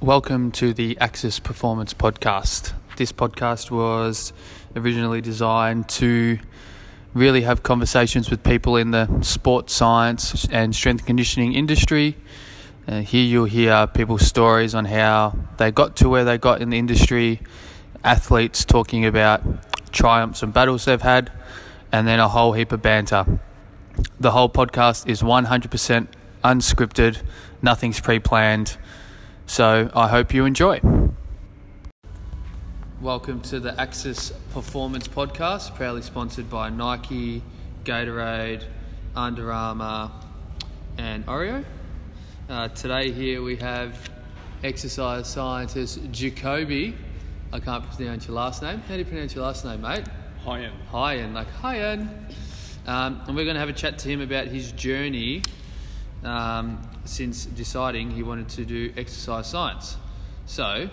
Welcome to the Axis Performance Podcast. This podcast was originally designed to really have conversations with people in the sports science and strength conditioning industry. Uh, here you'll hear people's stories on how they got to where they got in the industry, athletes talking about triumphs and battles they've had, and then a whole heap of banter. The whole podcast is 100% unscripted, nothing's pre planned so I hope you enjoy. Welcome to the Axis Performance Podcast, proudly sponsored by Nike, Gatorade, Under Armour, and Oreo. Uh, today, here we have exercise scientist Jacoby. I can't pronounce your last name. How do you pronounce your last name, mate? Hyen. Hyen, like Hyen. Um, and we're going to have a chat to him about his journey um, since deciding he wanted to do exercise science. So,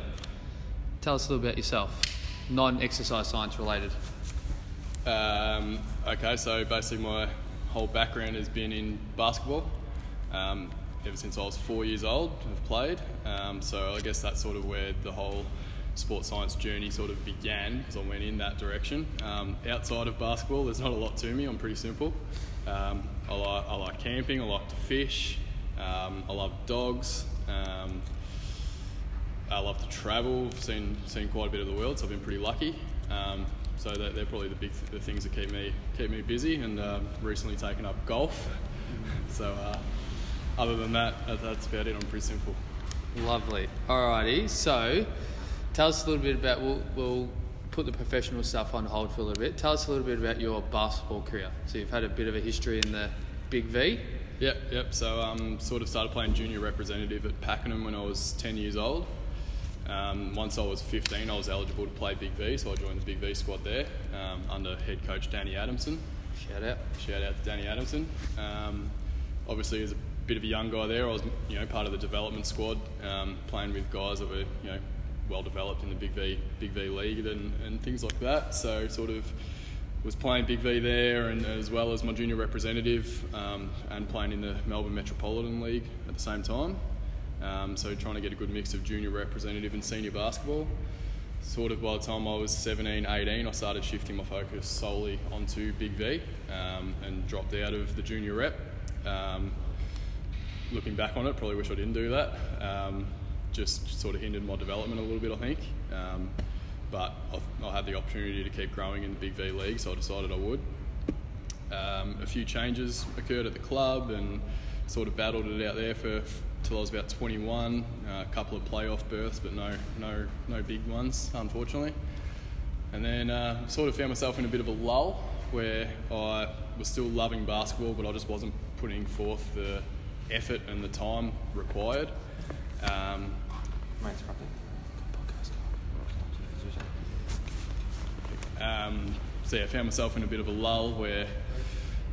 tell us a little about yourself, non exercise science related. Um, okay, so basically, my whole background has been in basketball. Um, ever since I was four years old, I've played. Um, so, I guess that's sort of where the whole sports science journey sort of began because I went in that direction. Um, outside of basketball, there's not a lot to me. I'm pretty simple. Um, I, like, I like camping. I like to fish. Um, I love dogs. Um, I love to travel. I've seen seen quite a bit of the world, so I've been pretty lucky. Um, so they're, they're, probably the big the things that keep me keep me busy. And um, recently taken up golf. so uh, other than that, that's about it. I'm pretty simple. Lovely. Alrighty. So tell us a little bit about. We'll, we'll put the professional stuff on hold for a little bit. Tell us a little bit about your basketball career. So you've had a bit of a history in the Big V. Yep, yep. So um, sort of started playing junior representative at Pakenham when I was 10 years old. Um, once I was 15, I was eligible to play Big V, so I joined the Big V squad there um, under head coach Danny Adamson. Shout out. Shout out to Danny Adamson. Um, obviously, as a bit of a young guy there, I was you know part of the development squad, um, playing with guys that were you know well developed in the Big V Big V league and, and things like that. So sort of was playing Big V there, and as well as my junior representative, um, and playing in the Melbourne Metropolitan League at the same time. Um, so trying to get a good mix of junior representative and senior basketball. Sort of by the time I was 17, 18, I started shifting my focus solely onto Big V um, and dropped out of the junior rep. Um, looking back on it, probably wish I didn't do that um, just sort of hindered my development a little bit, I think. Um, but I, I had the opportunity to keep growing in the Big V League, so I decided I would. Um, a few changes occurred at the club and sort of battled it out there for till I was about 21. Uh, a couple of playoff berths, but no, no, no big ones, unfortunately. And then uh, sort of found myself in a bit of a lull where I was still loving basketball, but I just wasn't putting forth the effort and the time required. Um, um, so yeah, I found myself in a bit of a lull where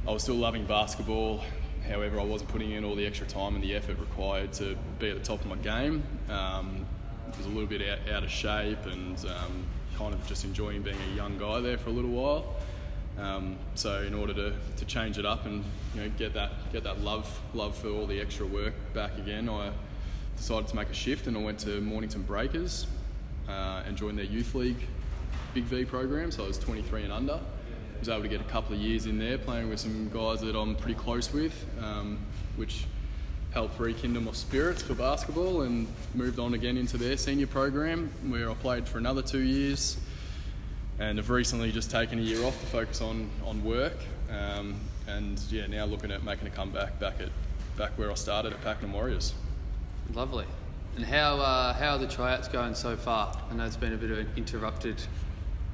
I was still loving basketball. However, I wasn't putting in all the extra time and the effort required to be at the top of my game. Um, I was a little bit out, out of shape and um, kind of just enjoying being a young guy there for a little while. Um, so in order to, to change it up and you know get that get that love love for all the extra work back again, I decided to make a shift and I went to Mornington Breakers uh, and joined their youth league Big V program, so I was 23 and under. I was able to get a couple of years in there playing with some guys that I'm pretty close with, um, which helped rekindle my spirits for basketball and moved on again into their senior program where I played for another two years and have recently just taken a year off to focus on, on work um, and yeah now looking at making a comeback back at back where I started at Pakenham Warriors. Lovely. And how uh, how are the tryouts going so far? I know it's been a bit of an interrupted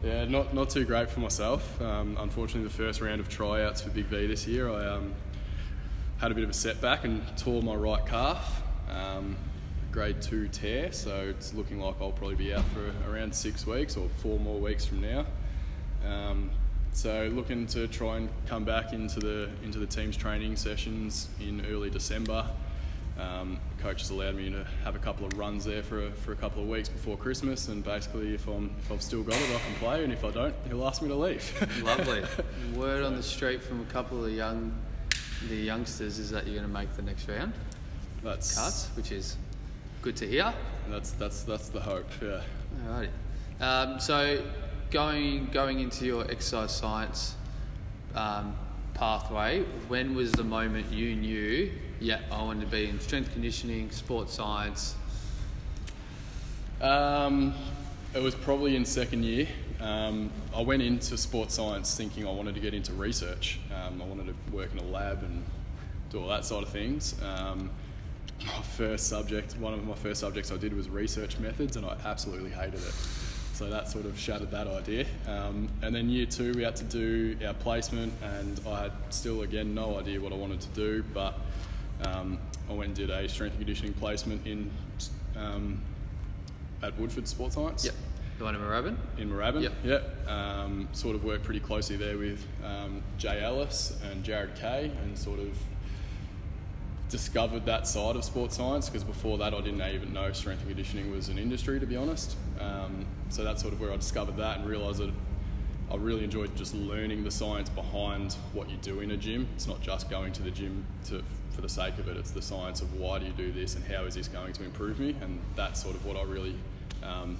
yeah, not not too great for myself. Um, unfortunately, the first round of tryouts for Big V this year, I um, had a bit of a setback and tore my right calf, um, grade two tear. So it's looking like I'll probably be out for around six weeks or four more weeks from now. Um, so looking to try and come back into the into the team's training sessions in early December. Um, coaches allowed me to have a couple of runs there for a, for a couple of weeks before Christmas, and basically, if I'm if I've still got it, I can play, and if I don't, he'll ask me to leave. Lovely. Word on the street from a couple of young the youngsters is that you're going to make the next round that's cuts, which is good to hear. That's that's that's the hope. Yeah. Alrighty. Um, so going going into your exercise science um, pathway, when was the moment you knew, yeah, I wanted to be in strength conditioning, sports science? Um, it was probably in second year. Um, I went into sports science thinking I wanted to get into research. Um, I wanted to work in a lab and do all that sort of things. Um, my first subject, one of my first subjects I did was research methods, and I absolutely hated it. So that sort of shattered that idea. Um, and then year two, we had to do our placement, and I had still, again, no idea what I wanted to do, but um, I went and did a strength and conditioning placement in um, at Woodford Sports Science. Yep. The one in Moorabbin? In Moorabbin, Yep. yep. Um, sort of worked pretty closely there with um, Jay Ellis and Jared Kay, and sort of discovered that side of sports science because before that I didn't even know strength and conditioning was an industry, to be honest. Um, so that's sort of where I discovered that and realised that I really enjoyed just learning the science behind what you do in a gym. It's not just going to the gym to, for the sake of it. It's the science of why do you do this and how is this going to improve me, and that's sort of what I really, um,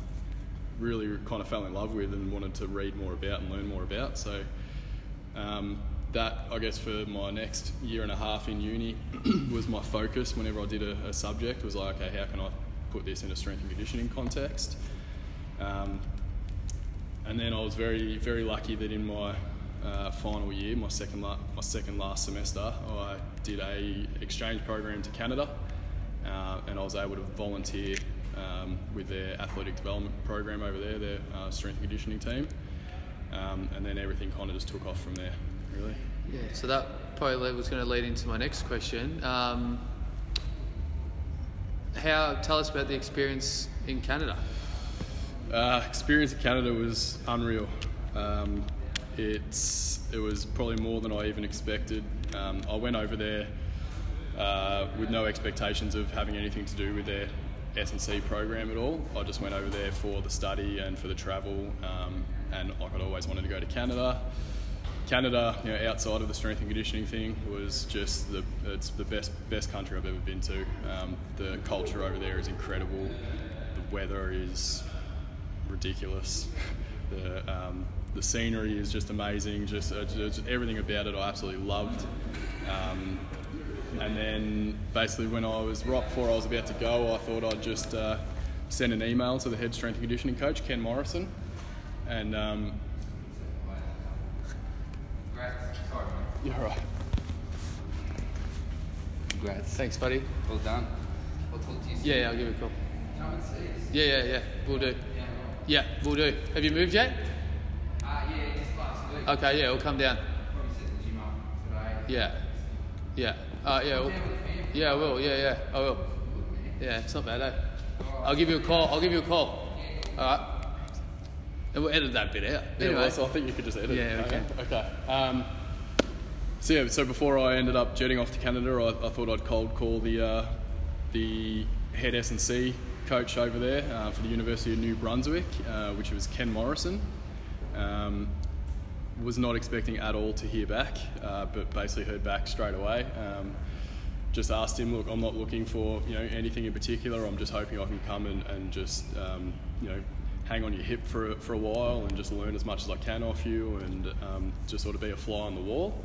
really kind of fell in love with and wanted to read more about and learn more about. So um, that, I guess, for my next year and a half in uni was my focus. Whenever I did a, a subject, was like, okay, how can I put this in a strength and conditioning context? Um, and then I was very, very lucky that in my uh, final year, my second, la- my second last semester, I did a exchange program to Canada, uh, and I was able to volunteer um, with their athletic development program over there, their uh, strength and conditioning team, um, and then everything kind of just took off from there, really. Yeah, so that probably was going to lead into my next question. Um, how tell us about the experience in Canada? Uh, experience in Canada was unreal. Um, it's it was probably more than I even expected. Um, I went over there uh, with no expectations of having anything to do with their S and C program at all. I just went over there for the study and for the travel, um, and like I'd always wanted to go to Canada. Canada, you know, outside of the strength and conditioning thing, was just the it's the best best country I've ever been to. Um, the culture over there is incredible. The weather is ridiculous. The um, the scenery is just amazing. Just, uh, just everything about it, I absolutely loved. Um, and then basically, when I was right before I was about to go, I thought I'd just uh, send an email to the head strength and conditioning coach, Ken Morrison, and um, you're right. Congrats. Thanks, buddy. Well done. I'll talk to you soon. Yeah, yeah, I'll give it a call. Come and see us. Yeah, yeah, yeah, we'll do. Yeah, we'll do. Have you moved yet? Uh, yeah, just last week. Okay, yeah, we'll come down. Probably set the gym up today. Yeah, yeah, uh, yeah, we'll, yeah, I will. Yeah, yeah, I will. Yeah, it's not bad, eh? I'll give you a call. I'll give you a call. All right. And we'll edit that bit out. Yeah, well, so I think you could just edit. Yeah, it. okay. Okay. Um, so yeah, so before I ended up jetting off to Canada, I, I thought I'd cold call the uh, the head S and C coach over there uh, for the University of New Brunswick, uh, which was Ken Morrison. Um, was not expecting at all to hear back, uh, but basically heard back straight away. Um, just asked him, look, I'm not looking for you know anything in particular. I'm just hoping I can come and, and just um, you know hang on your hip for a, for a while and just learn as much as I can off you and um, just sort of be a fly on the wall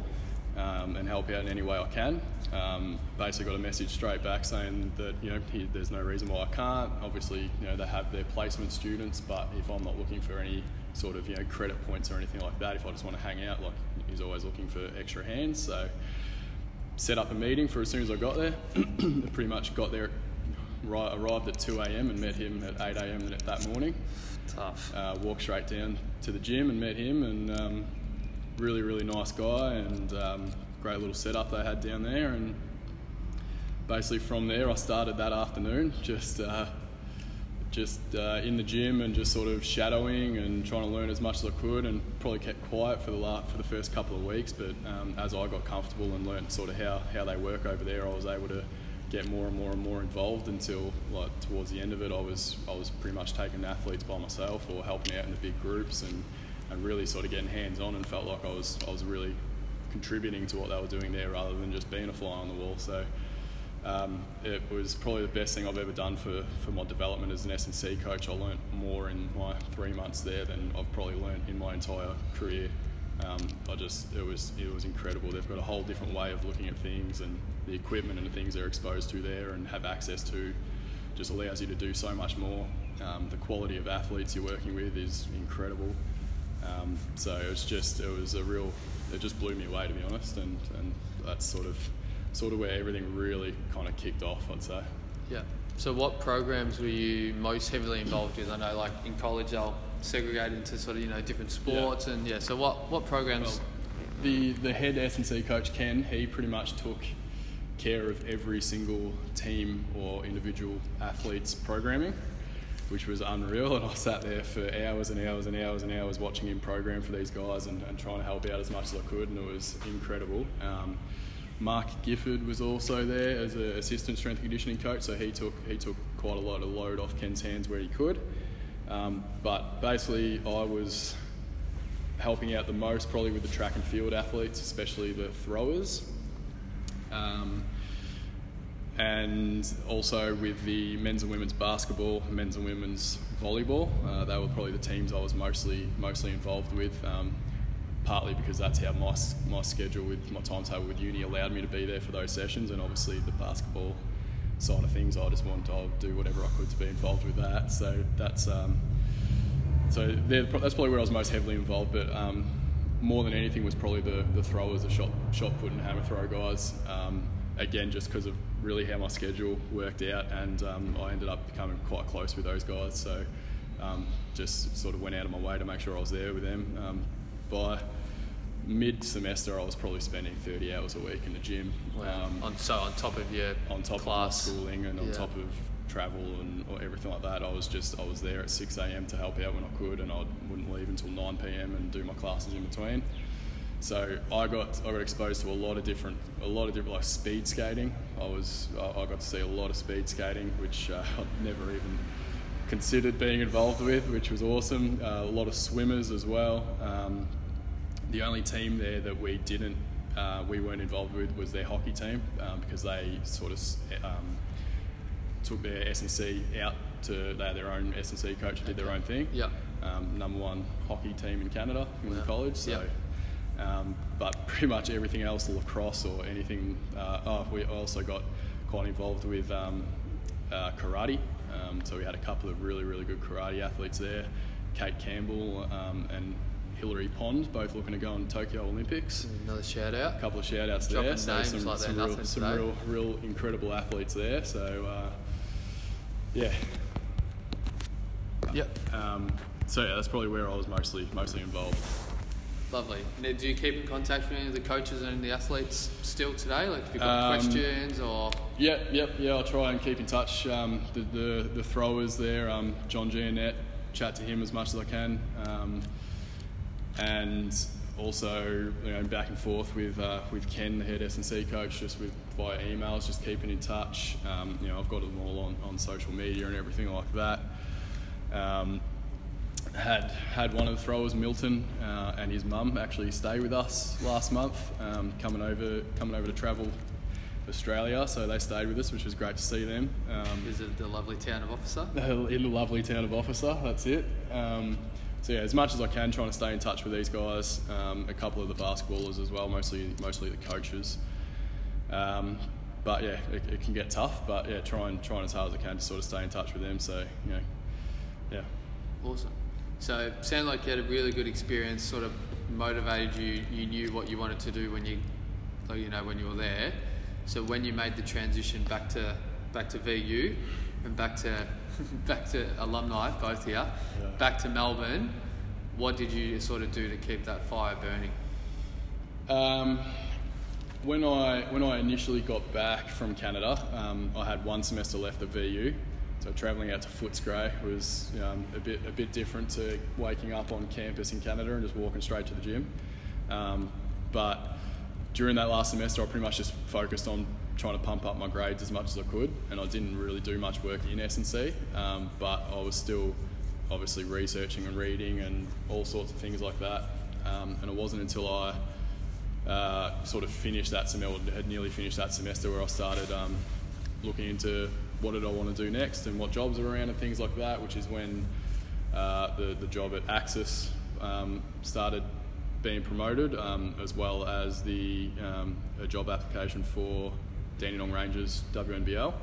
um, and help out in any way I can. Um, basically got a message straight back saying that you know he, there's no reason why I can't. Obviously, you know they have their placement students, but if I'm not looking for any sort of you know credit points or anything like that, if I just want to hang out, like he's always looking for extra hands. So set up a meeting for as soon as I got there. Pretty much got there, ri- arrived at 2 a.m. and met him at 8 a.m. that- that morning. Tough. Uh, walked straight down to the gym and met him, and um, really, really nice guy, and um, great little setup they had down there. And basically from there, I started that afternoon, just uh, just uh, in the gym and just sort of shadowing and trying to learn as much as I could, and probably kept quiet for the la- for the first couple of weeks. But um, as I got comfortable and learnt sort of how, how they work over there, I was able to get more and more and more involved until like towards the end of it, I was I was pretty much taking athletes by myself or helping out in the big groups and, and really sort of getting hands on and felt like I was I was really contributing to what they were doing there rather than just being a fly on the wall. So um, it was probably the best thing I've ever done for, for my development as an S&C coach. I learnt more in my three months there than I've probably learnt in my entire career. Um, I just it was it was incredible. They've got a whole different way of looking at things, and the equipment and the things they're exposed to there and have access to just allows you to do so much more. Um, the quality of athletes you're working with is incredible. Um, so it was just it was a real it just blew me away to be honest, and and that's sort of sort of where everything really kind of kicked off. I'd say. Yeah. So what programs were you most heavily involved with? I know, like in college, they'll segregate into sort of you know different sports, and yeah. So what what programs? Well, the the head S and C coach Ken, he pretty much took care of every single team or individual athlete's programming, which was unreal. And I sat there for hours and hours and hours and hours watching him program for these guys and, and trying to help out as much as I could, and it was incredible. Um, Mark Gifford was also there as an assistant strength conditioning coach, so he took he took quite a lot of load off Ken's hands where he could. Um, but basically, I was helping out the most probably with the track and field athletes, especially the throwers. Um, and also with the men's and women's basketball, men's and women's volleyball. Uh, they were probably the teams I was mostly mostly involved with. Um, partly because that's how my my schedule with my timetable with uni allowed me to be there for those sessions, and obviously the basketball side of things, I just wanted to do whatever I could to be involved with that. So that's um, so that's probably where I was most heavily involved, but. Um, more than anything was probably the, the throwers, the shot shot put and hammer throw guys. Um, again, just because of really how my schedule worked out, and um, I ended up becoming quite close with those guys. So um, just sort of went out of my way to make sure I was there with them. Um, by mid semester, I was probably spending 30 hours a week in the gym. Wow. Um, on, so on top of your on top class. of schooling and on Yeah. top of travel and or everything like that, I was just I was there at 6 a.m. to help out when I could, and I wouldn't leave until 9 p.m. and do my classes in between. So I got I got exposed to a lot of different a lot of different like speed skating. I was I got to see a lot of speed skating, which uh, I'd never even considered being involved with, which was awesome. Uh, a lot of swimmers as well. Um, the only team there that we didn't uh, we weren't involved with was their hockey team um, because they sort of um, took their S&C out to they had their own S&C coach and did their own thing. Yeah. Um, number one hockey team in Canada in Wow. college. So, Yep. Um, but pretty much everything else, lacrosse or anything. Uh, oh, we also got quite involved with um, uh, karate. Um, so we had a couple of really really good karate athletes there. Kate Campbell um, and Hilary Pond, both looking to go on Tokyo Olympics Another shout out. a couple of shout outs Dropping there. So some, like some, real, some real, real incredible athletes there. So, uh, yeah. Yep. Um, so yeah, that's probably where I was mostly mostly involved. Lovely. Now, do you keep in contact with any of the coaches and the athletes still today? Like, if you've got Um, questions or Yep, yep, yeah. I'll try and keep in touch. Um, the, the the throwers there, um, John Giannett, chat to him as much as I can, um, and also you know back and forth with uh, with Ken, the head S and C coach, just with via emails, just keeping in touch. Um, you know, I've got them all on, on social media and everything like that. Um, had had one of the throwers, Milton, uh, and his mum actually stay with us last month, um, coming over coming over to travel Australia. So they stayed with us, which was great to see them. Um, visit the lovely town of Officer? in the lovely town of Officer. That's it. Um, so yeah, as much as I can, trying to stay in touch with these guys. Um, a couple of the basketballers as well, mostly mostly the coaches. Um, but yeah, it, it can get tough. But yeah, trying trying as hard as I can to sort of stay in touch with them. So you know, yeah. Awesome. So it sounded like you had a really good experience. Sort of motivated you. You knew what you wanted to do when you, you know, when you were there. So when you made the transition back to back to VU and back to back to alumni, both here, back to Melbourne, what did you sort of do to keep that fire burning? Um, when I when I initially got back from Canada, um, I had one semester left at VU. So travelling out to Footscray was um, a bit a bit different to waking up on campus in Canada and just walking straight to the gym. Um, but during that last semester, I pretty much just focused on trying to pump up my grades as much as I could, and I didn't really do much work in S and C, um, but I was still obviously researching and reading and all sorts of things like that. Um, and it wasn't until I uh, sort of finished that semester, had nearly finished that semester, where I started um, looking into what did I want to do next and what jobs are around and things like that, which is when uh, the, the job at Axis um, started being promoted, um, as well as the um, a job application for Dandenong Rangers WNBL.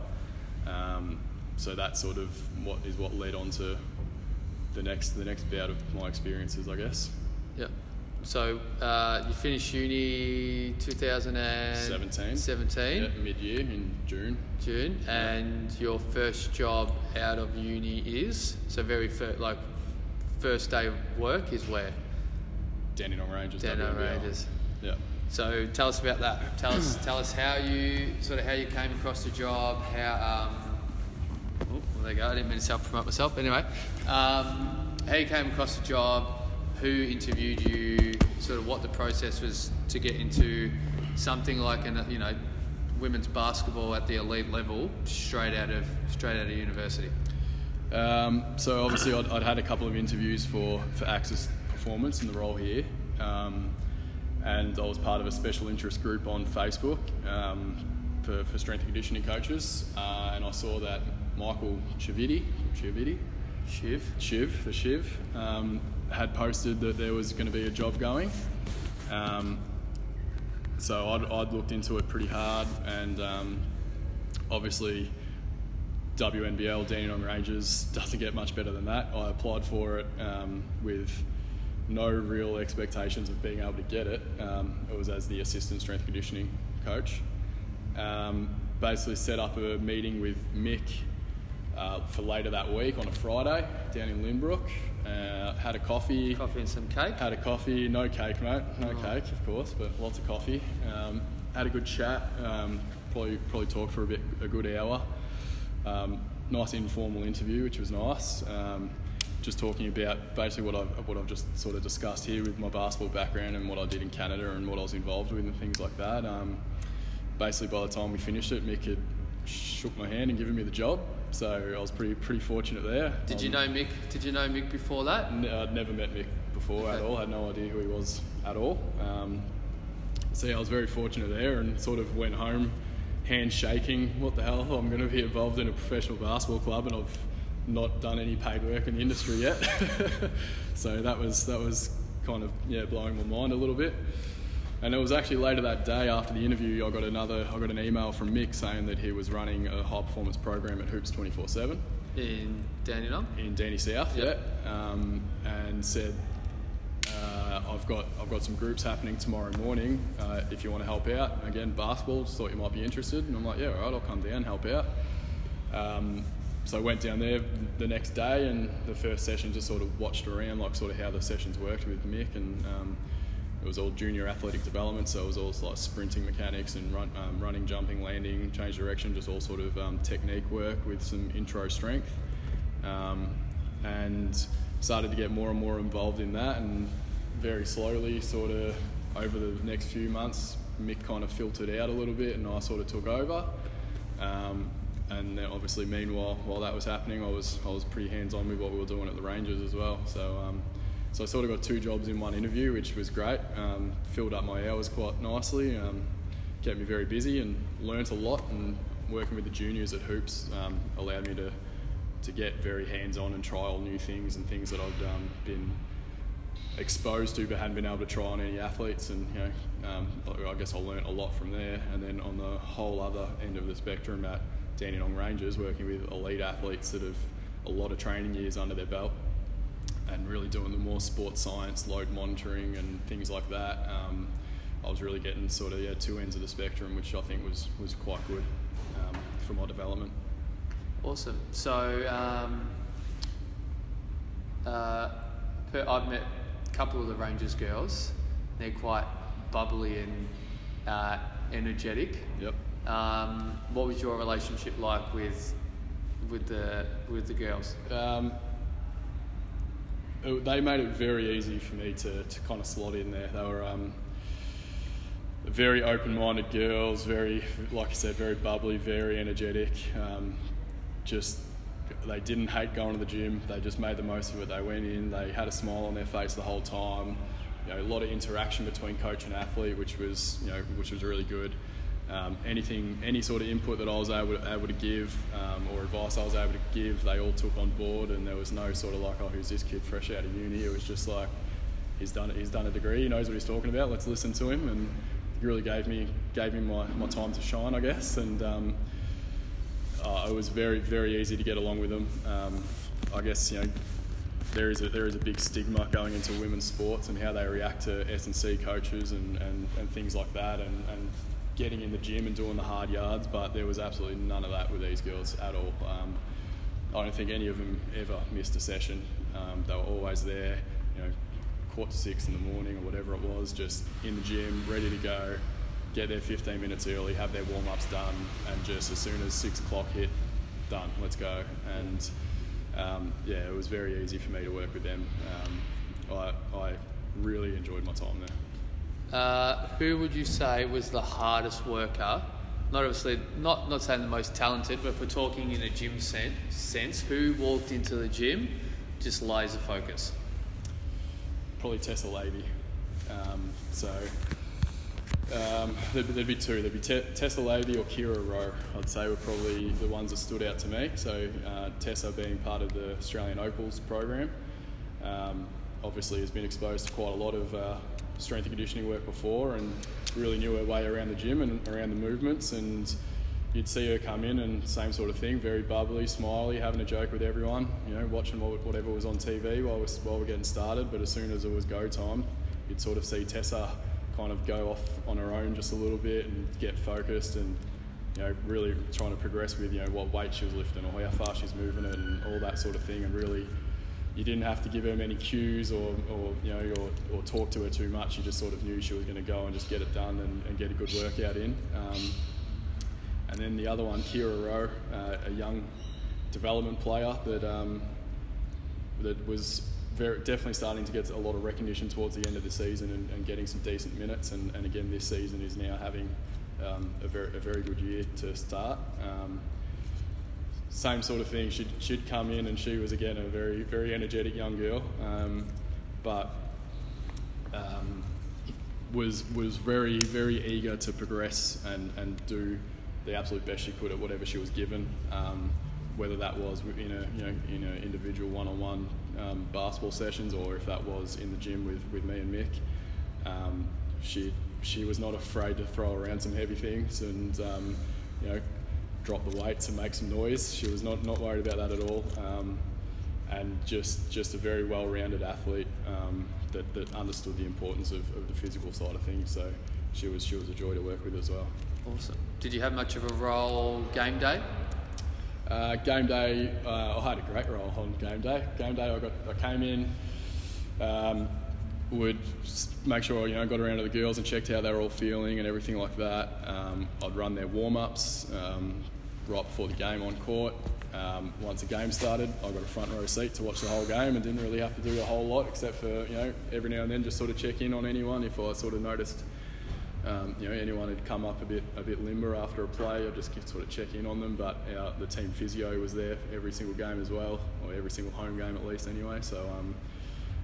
Um, so that sort of what is what led on to the next the next bout of my experiences, I guess. Yeah. So uh, you finished uni 2017. 17. Yeah, mid-year in June. June, and your first job out of uni is so very first, like first day of work is where Dandenong Rangers. Dandenong. Rangers. Yeah. So tell us about that. Tell us tell us how you sort of how you came across the job. How um, oh, well, there you go. I didn't mean to self promote myself. Anyway, um, how you came across the job, who interviewed you, sort of what the process was to get into something like an you know women's basketball at the elite level straight out of straight out of university. Um, so obviously, I'd, I'd had a couple of interviews for for Axis Performance in the role here, um, and I was part of a special interest group on Facebook um, for, for strength and conditioning coaches, uh, and I saw that Michael Chividi, Chividi, Shiv. Shiv, the Shiv, um, had posted that there was going to be a job going. Um, so I'd, I'd looked into it pretty hard, and um, obviously WNBL Dandenong Rangers doesn't get much better than that. I applied for it um, with no real expectations of being able to get it. Um, it was as the assistant strength conditioning coach. Um, basically set up a meeting with Mick uh, for later that week on a Friday down in Lynbrook. Uh, had a coffee. Coffee and some cake. Had a coffee, no cake, mate. No cake, of course, but lots of coffee. Um, had a good chat. Um, probably probably talked for a bit, a good hour. Um, nice informal interview, which was nice. Um, just talking about basically what I've what I've just sort of discussed here with my basketball background and what I did in Canada and what I was involved with and things like that. Um, basically, by the time we finished it, Mick had shook my hand and given me the job. So I was pretty pretty fortunate there. Did you Um, know Mick? Did you know Mick before that? N- I'd never met Mick before at all. I Had no idea who he was at all. Um, so yeah, I was very fortunate there, and sort of went home, hand shaking. What the hell? I'm going to be involved in a professional basketball club, and I've not done any paid work in the industry yet. so that was that was kind of yeah blowing my mind a little bit. And it was actually later that day after the interview, I got another, I got an email from Mick saying that he was running a high performance program at Hoops 24 7 In Dandenong? in Danny South, Yep. yeah, um, and said, uh, "I've got I've got some groups happening tomorrow morning. Uh, if you want to help out, again, basketball. Just thought you might be interested." And I'm like, "Yeah, all right, I'll come down, help out." Um, so I went down there the next day, and the first session just sort of watched around, like sort of how the sessions worked with Mick, and um, it was all junior athletic development. So it was all like sprinting mechanics and run, um, running, jumping, landing, change direction, just all sort of um, technique work with some intro strength um, and started to get more and more involved in that and very slowly sort of over the next few months Mick kind of filtered out a little bit and I sort of took over um, and then obviously meanwhile while that was happening I was I was pretty hands on with what we were doing at the Rangers as well so um, so I sort of got two jobs in one interview which was great. Um, filled up my hours quite nicely um, kept me very busy and learnt a lot and working with the juniors at Hoops um, allowed me to to get very hands-on and try all new things and things that I've um, been exposed to but hadn't been able to try on any athletes and you know um, I guess I learnt a lot from there. And then on the whole other end of the spectrum at Dandenong Rangers working with elite athletes that have a lot of training years under their belt and really doing the more sports science load monitoring and things like that um, I was really getting sort of yeah two ends of the spectrum which I think was was quite good um, for my development Awesome. So, um, uh, per, I've met a couple of the Rangers girls. They're quite bubbly and uh, energetic. yep Um, what was your relationship like with with the with the girls? Um, it- they made it very easy for me to, to kind of slot in there. They were um, very open-minded girls, very, like I said, very bubbly, very energetic. Um, just they didn't hate going to the gym. They just made the most of it. They went in. They had a smile on their face the whole time. You know, a lot of interaction between coach and athlete, which was you know which was really good. Um, anything, any sort of input that I was able to, able to give um, or advice I was able to give, they all took on board, and there was no sort of like, oh, who's this kid fresh out of uni? It was just like, he's done he's done a degree, he knows what he's talking about. Let's listen to him, and really gave me gave me my, my time to shine, I guess, and um, uh, it was very very easy to get along with him. Um, I guess you know there is a there is a big stigma going into women's sports and how they react to S and C coaches and, and, and things like that, and, and getting in the gym and doing the hard yards, but there was absolutely none of that with these girls at all. Um, I don't think any of them ever missed a session. Um, they were always there, you know, quarter to six in the morning or whatever it was, just in the gym, ready to go, get there 15 minutes early, have their warm ups done, and just as soon as six o'clock hit, done, let's go. And um, yeah, it was very easy for me to work with them. Um, I, I really enjoyed my time there. Uh, who would you say was the hardest worker? Not obviously, not not saying the most talented, but if we're talking in a gym sen- sense, who walked into the gym just laser focus? Probably Tessa Lavey. Um, so um, there'd, there'd, be two. There'd be Te- Tessa Lavey or Kira Rowe. I'd say were probably the ones that stood out to me. So uh, Tessa being part of the Australian Opals program, um, obviously has been exposed to quite a lot of uh, strength and conditioning work before, and really knew her way around the gym and around the movements. And you'd see her come in and same sort of thing, very bubbly, smiley, having a joke with everyone. You know, watching whatever was on TV while we're, while we're getting started. But as soon as it was go time, you'd sort of see Tessa kind of go off on her own just a little bit and get focused and you know really trying to progress with you know what weight she was lifting or how fast she's moving it and all that sort of thing and really you didn't have to give her many cues or, or you know or, or talk to her too much you just sort of knew she was going to go and just get it done and, and get a good workout in um, and then the other one Kira Rowe uh, a young development player that um, that was very, definitely starting to get a lot of recognition towards the end of the season and, and getting some decent minutes. And, and, again, this season is now having um, a, very, a very good year to start. Um, same sort of thing. She'd, she'd come in and she was again a very very energetic young girl, um, but um, was was very very eager to progress and, and do the absolute best she could at whatever she was given. Um, whether that was in a you know in an individual one-on-one um, basketball sessions or if that was in the gym with, with me and Mick. Um, she she was not afraid to throw around some heavy things and um, you know drop the weights and make some noise. She was not, not worried about that at all, um, and just just a very well-rounded athlete um, that, that understood the importance of, of the physical side of things. So she was she was a joy to work with as well. Awesome. Did you have much of a role game day? Uh, game day, uh, I had a great role on game day. Game day, I got I came in, um, would make sure you know got around to the girls and checked how they were all feeling and everything like that. Um, I'd run their warm ups um, right before the game on court. Um, once the game started, I got a front row seat to watch the whole game and didn't really have to do a whole lot except for you know every now and then just sort of check in on anyone if I sort of noticed um, you know, anyone had come up a bit a bit limber after a play, I'd just sort of check in on them. But our, the team physio was there every single game as well, or every single home game at least anyway. So um,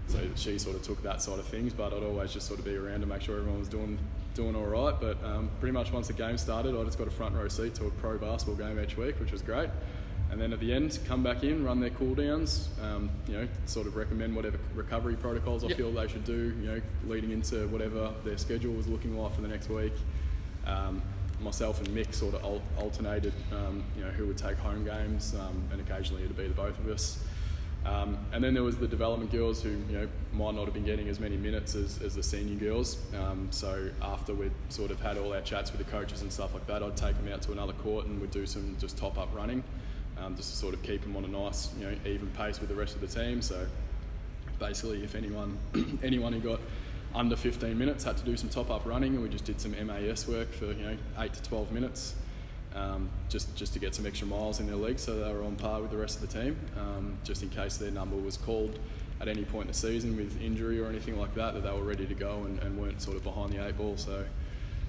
so she sort of took that side of things, but I'd always just sort of be around to make sure everyone was doing doing all right. But um, pretty much once the game started, I just got a front row seat to a pro basketball game each week, which was great and then at the end come back in, run their cool downs, um, you know, sort of recommend whatever recovery protocols I yep. feel they should do, you know, leading into whatever their schedule was looking like for the next week. Um, myself and Mick sort of alternated, um, you know, who would take home games, um, and occasionally it'd be the both of us. Um, and then there was the development girls who, you know, might not have been getting as many minutes as, as the senior girls. Um, so after we'd sort of had all our chats with the coaches and stuff like that, I'd take them out to another court and we'd do some just top up running um, just to sort of keep them on a nice, you know, even pace with the rest of the team. So basically, if anyone anyone who got under 15 minutes had to do some top up running, and we just did some MAS work for you know eight to 12 minutes, um, just just to get some extra miles in their legs, so they were on par with the rest of the team, um, just in case their number was called at any point in the season with injury or anything like that, that they were ready to go and, and weren't sort of behind the eight ball. So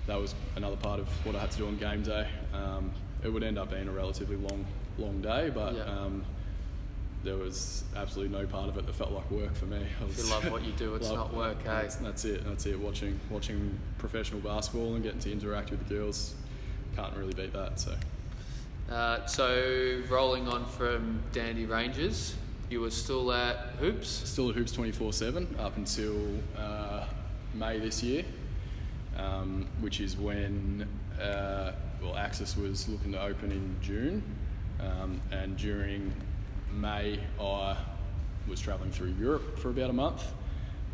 that was another part of what I had to do on game day. Um, it would end up being a relatively long long day, but Yeah. um, there was absolutely no part of it that felt like work for me. I If you love what you do, it's love- not work, eh? That's, that's it. That's it. Watching watching professional basketball and getting to interact with the girls can't really beat that. So Uh, so rolling on from Dandy Rangers, you were still at Hoops. still at hoops twenty four seven up until uh, May this year, um, which is when uh, well Axis was looking to open in June, um, and during May I was travelling through Europe for about a month.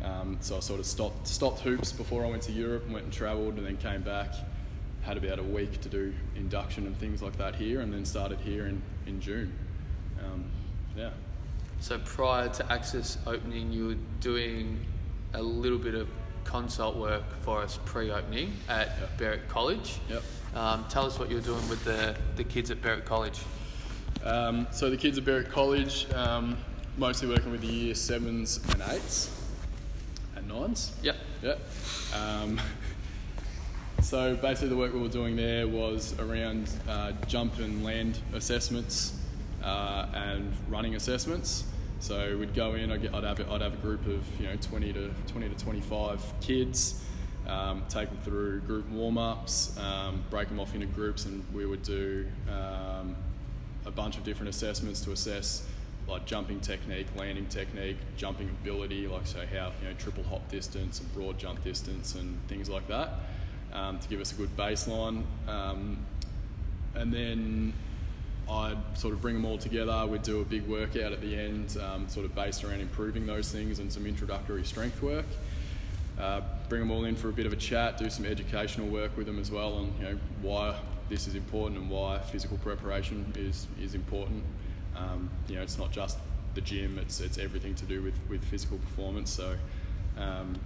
Um, so I sort of stopped stopped hoops before I went to Europe, and went and travelled, and then came back. Had about a week to do induction and things like that here, and then started here in in June. Um, yeah. So prior to Axis opening, you were doing a little bit of consult work for us pre-opening at Yep. Berwick College. Yep. Um, tell us what you're doing with the, the kids at Berwick College. Um, so the kids at Berwick College, um, mostly working with the year sevens and eights and nines. Yep. Yep. So basically, the work we were doing there was around uh, jump and land assessments uh, and running assessments. So we'd go in. I'd, get, I'd have I'd have a group of you know 20 to 20 to 25 kids. Um, take them through group warm ups, um, break them off into groups, and we would do um, a bunch of different assessments to assess like jumping technique, landing technique, jumping ability, like so how you know triple hop distance and broad jump distance and things like that, um, to give us a good baseline. Um, and then I'd sort of bring them all together. We'd do a big workout at the end, um, sort of based around improving those things and some introductory strength work. Uh, bring them all in for a bit of a chat, do some educational work with them as well on you know why this is important and why physical preparation is is important. Um, you know, it's not just the gym; it's it's everything to do with with physical performance. So. Um,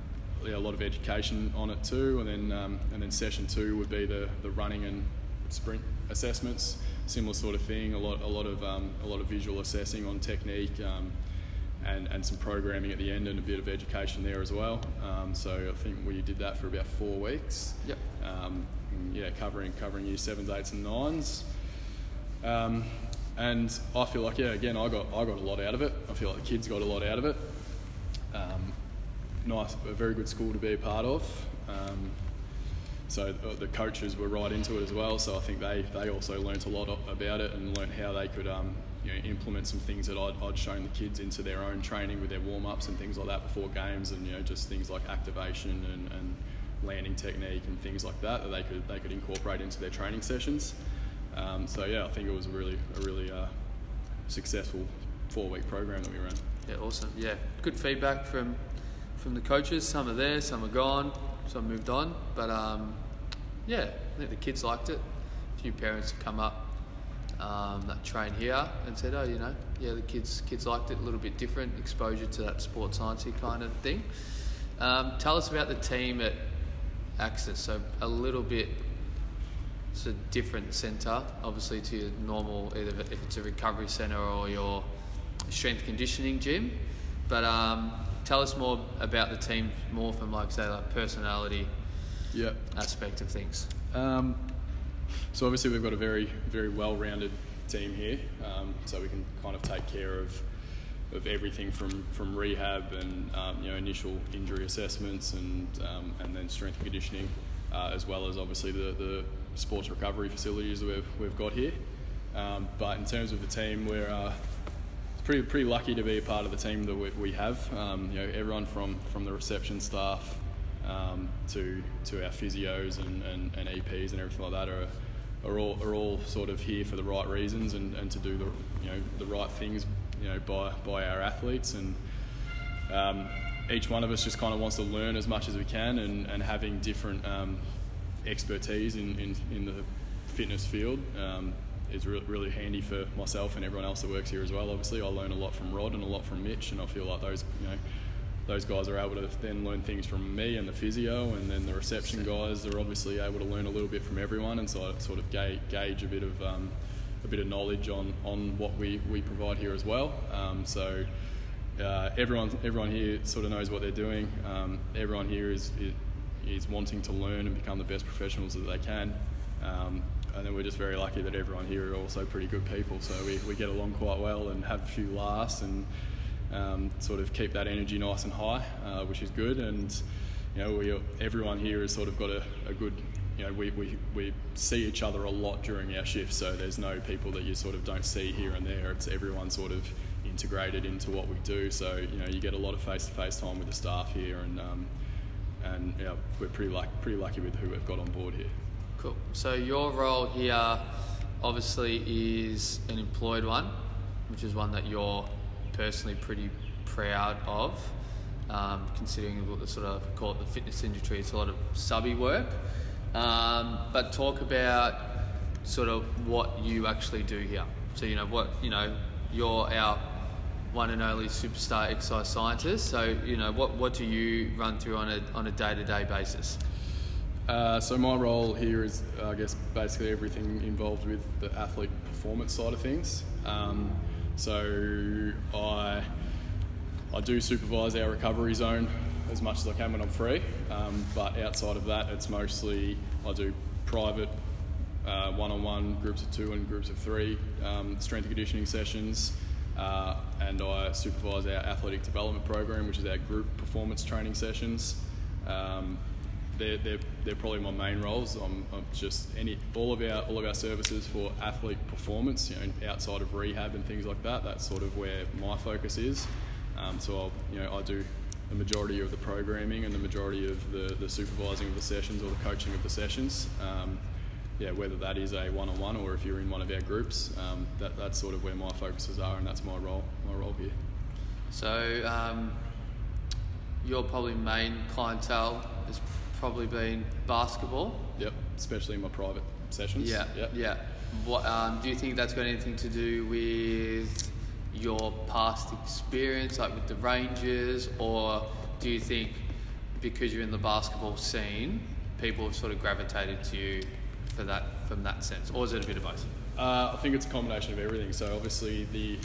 yeah, a lot of education on it too, and then um, and then session two would be the, the running and sprint assessments. Similar sort of thing. A lot a lot of um, a lot of visual assessing on technique, um, and and some programming at the end, and a bit of education there as well. Um, so I think we did that for about four weeks. Yep. Um, yeah, covering covering year sevens, eights, and nines. Um, and I feel like yeah, again, I got I got a lot out of it. I feel like the kids got a lot out of it. Nice, a very good school to be a part of. Um, so the coaches were right into it as well. So I think they, they also learnt a lot about it and learnt how they could um, you know, implement some things that I'd, I'd shown the kids into their own training with their warm ups and things like that before games, and you know just things like activation and, and landing technique and things like that that they could they could incorporate into their training sessions. Um, so yeah, I think it was a really a really uh, successful four week program that we ran. Yeah, awesome. Yeah, good feedback from from the coaches. Some are there, some are gone, some moved on. But um, yeah, I think the kids liked it. A few parents have come up um, that train here and said, oh, you know, yeah, the kids kids liked it. A little bit different exposure to that sports sciencey kind of thing. Um, tell us about the team at Axis. So a little bit. It's a different centre, obviously, to your normal, either if it's a recovery centre or your strength conditioning gym. But um, tell us more about the team, more from like say like personality Yeah. aspect of things. Um, so obviously we've got a very very well rounded team here, um, so we can kind of take care of of everything from, from rehab and um, you know initial injury assessments and um, and then strength and conditioning, uh, as well as obviously the, the sports recovery facilities that we've, we've got here. Um, but in terms of the team, we're uh, pretty pretty lucky to be a part of the team that we, we have. Um, you know, everyone from, from the reception staff um, to to our physios and, and, and EPs and everything like that are are all are all sort of here for the right reasons and, and to do the you know the right things you know by by our athletes and um, each one of us just kind of wants to learn as much as we can and, and having different um, expertise in, in, in the fitness field um, is re- really handy for myself and everyone else that works here as well. Obviously, I learn a lot from Rod and a lot from Mitch, and I feel like those you know those guys are able to then learn things from me and the physio, and then the reception guys are obviously able to learn a little bit from everyone, and so I sort of gauge, gauge a bit of um, a bit of knowledge on, on what we, we provide here as well. Um, so uh, everyone everyone here sort of knows what they're doing. Um, everyone here is, is is wanting to learn and become the best professionals that they can. Um, and then we're just very lucky that everyone here are also pretty good people, so we, we get along quite well and have a few laughs and um, sort of keep that energy nice and high, uh, which is good. And you know, we everyone here has sort of got a, a good you know, we, we, we see each other a lot during our shifts, so there's no people that you sort of don't see here and there. It's everyone sort of integrated into what we do. So, you know, you get a lot of face to face time with the staff here, and, um, and yeah, we're pretty, luck- pretty lucky with who we've got on board here. Cool. So your role here obviously is an employed one, which is one that you're personally pretty proud of, um, considering what the sort of call it the fitness industry. It's a lot of subby work. Um, but talk about sort of what you actually do here. So you know what you know. You're our one and only superstar exercise scientist. So you know what what do you run through on a on a day to day basis? Uh, so my role here is, I guess, basically everything involved with the athlete performance side of things. Um, so I I do supervise our recovery zone as much as I can when I'm free, um, but outside of that, it's mostly I do private uh, one-on-one groups of two and groups of three um, strength and conditioning sessions. Uh, and I supervise our athletic development program, which is our group performance training sessions. Um, they're, they're, they're probably my main roles. I'm, I'm, just any all of our all of our services for athlete performance, you know, outside of rehab and things like that. That's sort of where my focus is. Um, so I'll, you know, I do the majority of the programming and the majority of the, the supervising of the sessions or the coaching of the sessions. Um, yeah, whether that is a one-on-one or if you're in one of our groups, um, that, that's sort of where my focuses are, and that's my role, my role here. So, um, your probably main clientele has probably been basketball. Yep, especially in my private sessions. Yeah, yep. yeah. What um, do you think that's got anything to do with your past experience, like with the Rangers, or do you think because you're in the basketball scene, people have sort of gravitated to you for that from that sense, or is it a bit of both? Uh, I think it's a combination of everything. So obviously the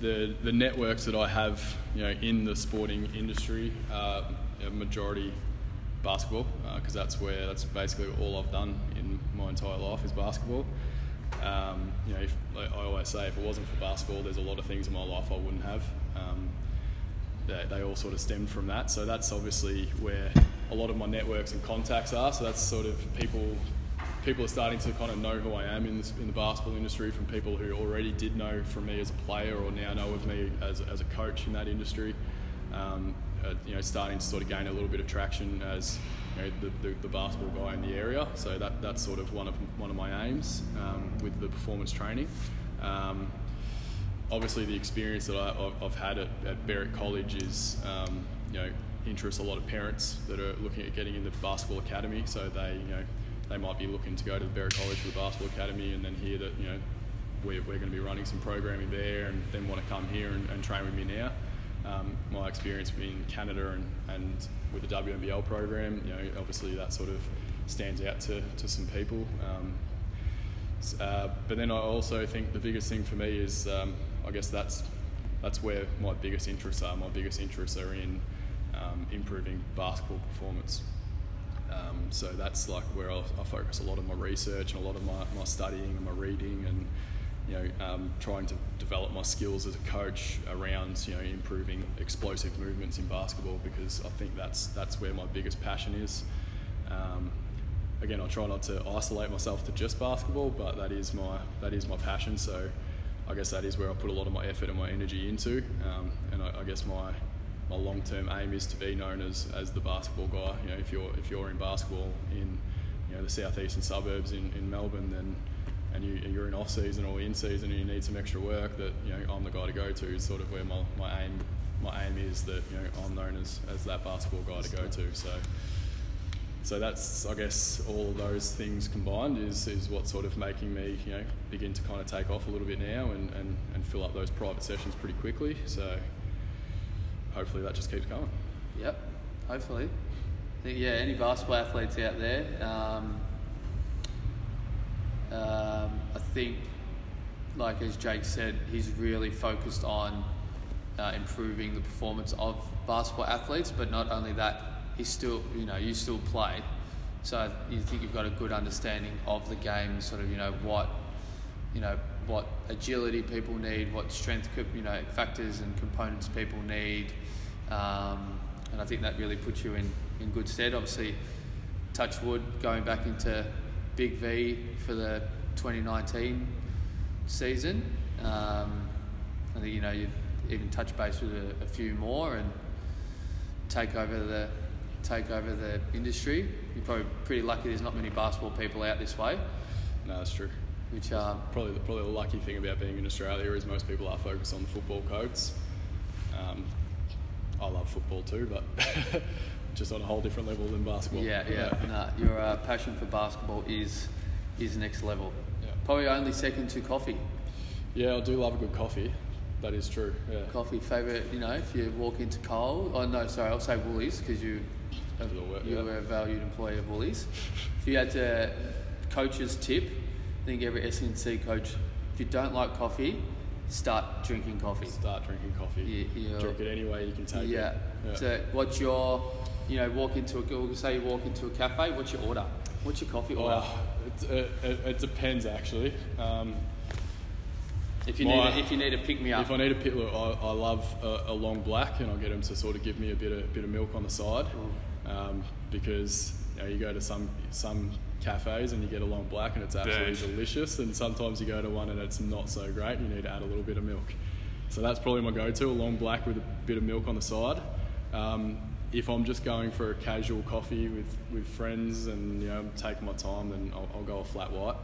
the the networks that I have, you know, in the sporting industry, uh, a majority basketball, because uh, that's where that's basically all I've done in my entire life is basketball. Um, you know, if, like I always say, if it wasn't for basketball, there's a lot of things in my life I wouldn't have. Um, they, they all sort of stemmed from that. So that's obviously where a lot of my networks and contacts are. So that's sort of people people are starting to kind of know who I am in, this, in the basketball industry from people who already did know from me as a player or now know of me as, as a coach in that industry. Um, you know, starting to sort of gain a little bit of traction as you know, the, the, the, basketball guy in the area. So that, that's sort of one of one of my aims um, with the performance training. Um, obviously, the experience that I, have had at, at Berwick College is um, you know interests a lot of parents that are looking at getting into the basketball academy. So they you know they might be looking to go to the Berwick College for the basketball academy and then hear that you know we're, we're going to be running some programming there and then want to come here and, and train with me now. Um, my experience in Canada and, and with the WNBL program, you know, obviously that sort of stands out to, to some people. Um, uh, but then I also think the biggest thing for me is, um, I guess that's that's where my biggest interests are. My biggest interests are in um, improving basketball performance. Um, so that's like where I, I, focus a lot of my research and a lot of my, my studying and my reading and you know um, trying to develop my skills as a coach around you know improving explosive movements in basketball because I think that's that's where my biggest passion is. Um, again, I try not to isolate myself to just basketball, but that is my that is my passion. So I guess that is where I put a lot of my effort and my energy into, um, and I, I guess my my long term aim is to be known as, as the basketball guy. You know, if you're if you're in basketball in you know the southeastern suburbs in, in Melbourne, then and you, you're in off season or in season and you need some extra work, that you know I'm the guy to go to. Is sort of where my, my aim my aim is that you know I'm known as, as that basketball guy to go to. So so that's I guess all those things combined is is what's sort of making me you know begin to kind of take off a little bit now and, and, and fill up those private sessions pretty quickly. So hopefully that just keeps going. Yep, hopefully. Yeah, any basketball athletes out there, um, um, I think, like as Jake said, he's really focused on uh, improving the performance of basketball athletes, but not only that, he's still, you know, you still play. So you think you've got a good understanding of the game, sort of, you know, what, you know, what agility people need, what strength, you know, factors and components people need, um, and I think that really puts you in, in good stead. Obviously, touch wood going back into Big V for the 2019 season. Um, I think you know you've even touch base with a, a few more and take over the take over the industry. You're probably pretty lucky. There's not many basketball people out this way, No, that's true. which um, Probably the, probably the lucky thing about being in Australia is most people are focused on the football codes. Um, I love football too, but just on a whole different level than basketball. yeah, yeah. Nah, your uh, passion for basketball is is next level. Yeah. Probably only second to coffee. Yeah, I do love a good coffee. That is true. Yeah. Coffee favorite, you know, if you walk into Cole, oh no, sorry, I'll say Woolies because you work, you yeah. were a valued employee of Woolies. If you had to coach's tip, I think every SNC coach, if you don't like coffee, start drinking coffee. Start drinking coffee. You're- Drink it any way you can take Yeah. it. Yeah. So what's your, you know, walk into a, say you walk into a cafe, what's your order? What's your coffee order? Oh, it, it, it, it depends actually. Um, if you my- need, a, if you need to pick me up. If I need a pit, look, I, I love a, a long black, and I'll get them to sort of give me a bit of bit of milk on the side, um, because you know you go to some some cafes and you get a long black and it's absolutely Burnt. delicious, and sometimes you go to one and it's not so great, and you need to add a little bit of milk. So that's probably my go-to: a long black with a bit of milk on the side. Um, if I'm just going for a casual coffee with, with friends and you know taking my time, then I'll, I'll go a flat white.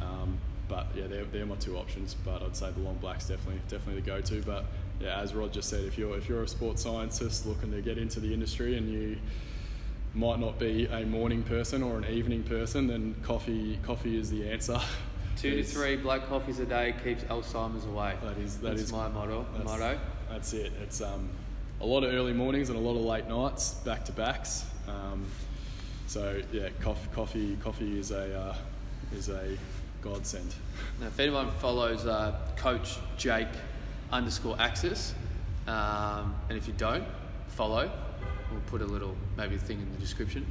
Um, but yeah, they're, they're my two options. But I'd say the long black's definitely definitely the go-to. But yeah, as Rod just said, if you're if you're a sports scientist looking to get into the industry and you might not be a morning person or an evening person, then coffee coffee is the answer. Two to three black coffees a day keeps Alzheimer's away. That is that That's is my motto. That's, motto. That's it. It's um, a lot of early mornings and a lot of late nights, back to backs. Um, so yeah, coffee, coffee, coffee is a uh, is a godsend. Now, if anyone follows uh, Coach Jake underscore Axis, um, and if you don't follow, we'll put a little maybe thing in the description.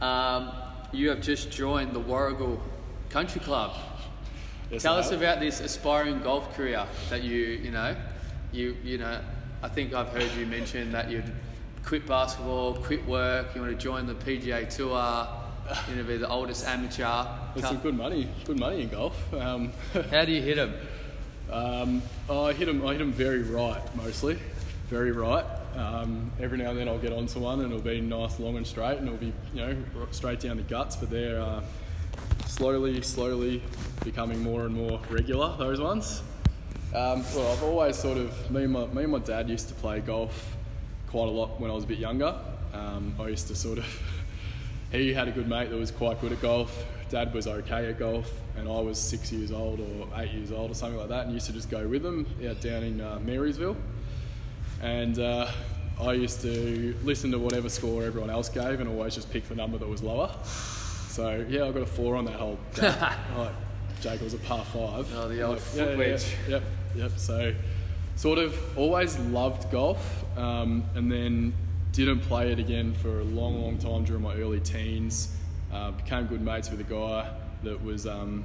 Um, you have just joined the Warragul Country Club. Yes, Tell us about this aspiring golf career that you you know you you know. I think I've heard you mention that you'd quit basketball, quit work. You want to join the PGA Tour. You want to be the oldest amateur. There's some good money, good money in golf. Um, How do you hit them? um, I hit them. I hit 'em very right, mostly, very right. Um, every now and then I'll get onto one and it'll be nice, long and straight, and it'll be you know straight down the guts. But they're uh, slowly, slowly becoming more and more regular. Those ones. Um, well, I've always sort of me and my me and my dad used to play golf quite a lot when I was a bit younger. Um, I used to sort of he had a good mate that was quite good at golf. Dad was okay at golf, and I was six years old or eight years old or something like that, and used to just go with them out down in uh, Marysville. And uh, I used to listen to whatever score everyone else gave, and always just pick the number that was lower. So yeah, I got a four on that hole. like, Jake was a par five. Oh, the old Like, foot yeah, wedge. Yeah, yep, yep. So sort of always loved golf, um, and then didn't play it again for a long, long time during my early teens. Uh, became good mates with a guy that was um,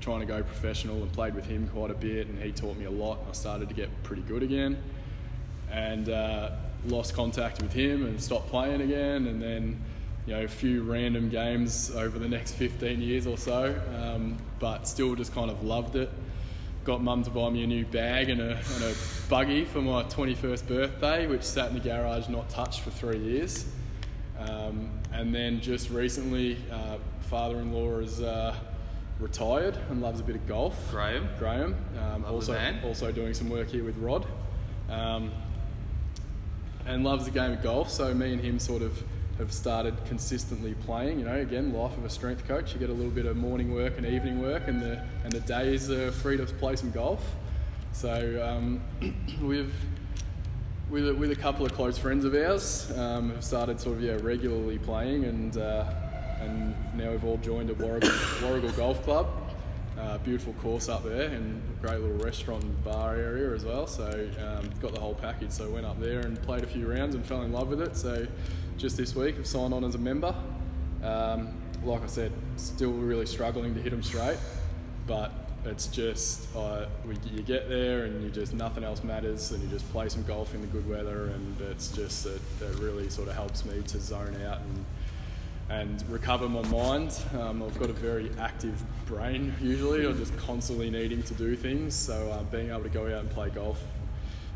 trying to go professional and played with him quite a bit, and he taught me a lot. I started to get pretty good again, and uh, lost contact with him and stopped playing again, and then. You know, a few random games over the next 15 years or so, um, but still just kind of loved it got mum to buy me a new bag and a, and a buggy for my 21st birthday, which sat in the garage not touched for three years. Um, and then just recently, uh, father-in-law is uh, retired and loves a bit of golf. Graham. Graham, um, also also doing some work here with Rod, um, and loves the game of golf. So me and him sort of have started consistently playing. You know, again, life of a strength coach. You get a little bit of morning work and evening work, and the and the days are free to play some golf. So um, we've with a, with a couple of close friends of ours um, have started sort of yeah regularly playing, and uh, and now we've all joined a Warragul, Warragul Golf Club. Uh, beautiful course up there and great little restaurant and bar area as well. So um, got the whole package. So went up there and played a few rounds and fell in love with it. So just this week I've signed on as a member. Um, like I said, still really struggling to hit them straight, but it's just uh, we, you get there and you just nothing else matters and you just play some golf in the good weather and it's just it, it really sort of helps me to zone out and and recover my mind. Um, I've got a very active brain usually. I'm just constantly needing to do things. So uh, being able to go out and play golf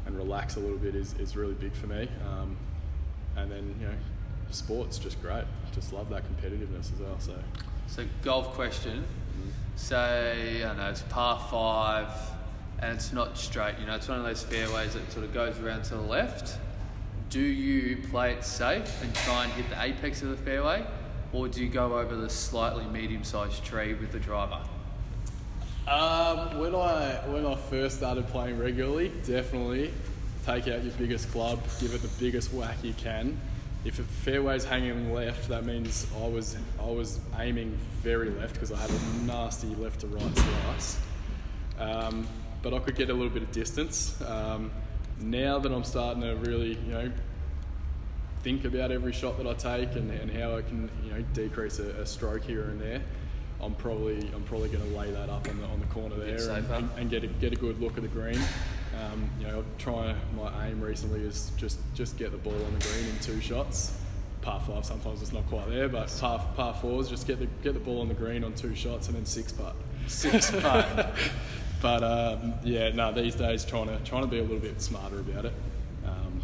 and relax a little bit is, is really big for me. Um, and then you know, sports just great. Just love that competitiveness as well. So So golf question. Say I don't know it's par five, and it's not straight. You know, it's one of those fairways that sort of goes around to the left. Do you play it safe and try and hit the apex of the fairway, or do you go over the slightly medium-sized tree with the driver? Um, when I when I first started playing regularly, definitely take out your biggest club, give it the biggest whack you can. If it fairway's hanging left, that means I was I was aiming very left because I had a nasty left to right slice. Um, but I could get a little bit of distance. Um, now that I'm starting to really, you know, think about every shot that I take and, and how I can, you know, decrease a, a stroke here and there. I'm probably I'm probably going to lay that up on the on the corner there and, and, and get a, get a good look at the green. Um, you know, trying my aim recently is just just get the ball on the green in two shots. Par five sometimes it's not quite there, but par par fours just get the get the ball on the green on two shots and then six putt. Six putt. But um, yeah, no, these days trying to trying to be a little bit smarter about it. Um,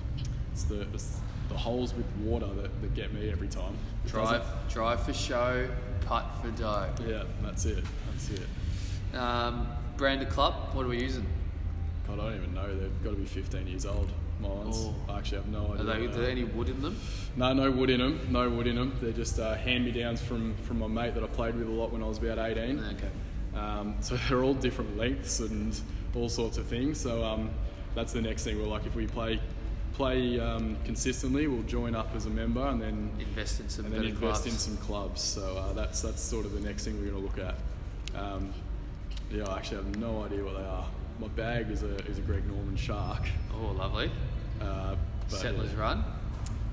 it's the it's the holes with water that, that get me every time. It drive, drive for show, putt for dough. Yeah, that's it. That's it. Um, brand of club. What are we using? I don't even know. They've got to be 15 years old. Mines. Oh. I actually have no Are idea. they, are there any wood in them? No, no wood in them. No wood in them. They're just uh, hand-me-downs from from my mate that I played with a lot when I was about 18. Okay. Um, so they're all different lengths and all sorts of things. So um, that's the next thing. We're like, if we play play um, consistently, we'll join up as a member and then Invest in some and then invest clubs. in some clubs. So uh, that's that's sort of the next thing we're going to look at. Yeah, I actually have no idea what they are. My bag is a is a Greg Norman Shark. Oh, lovely. Uh, but, Settlers uh, Run.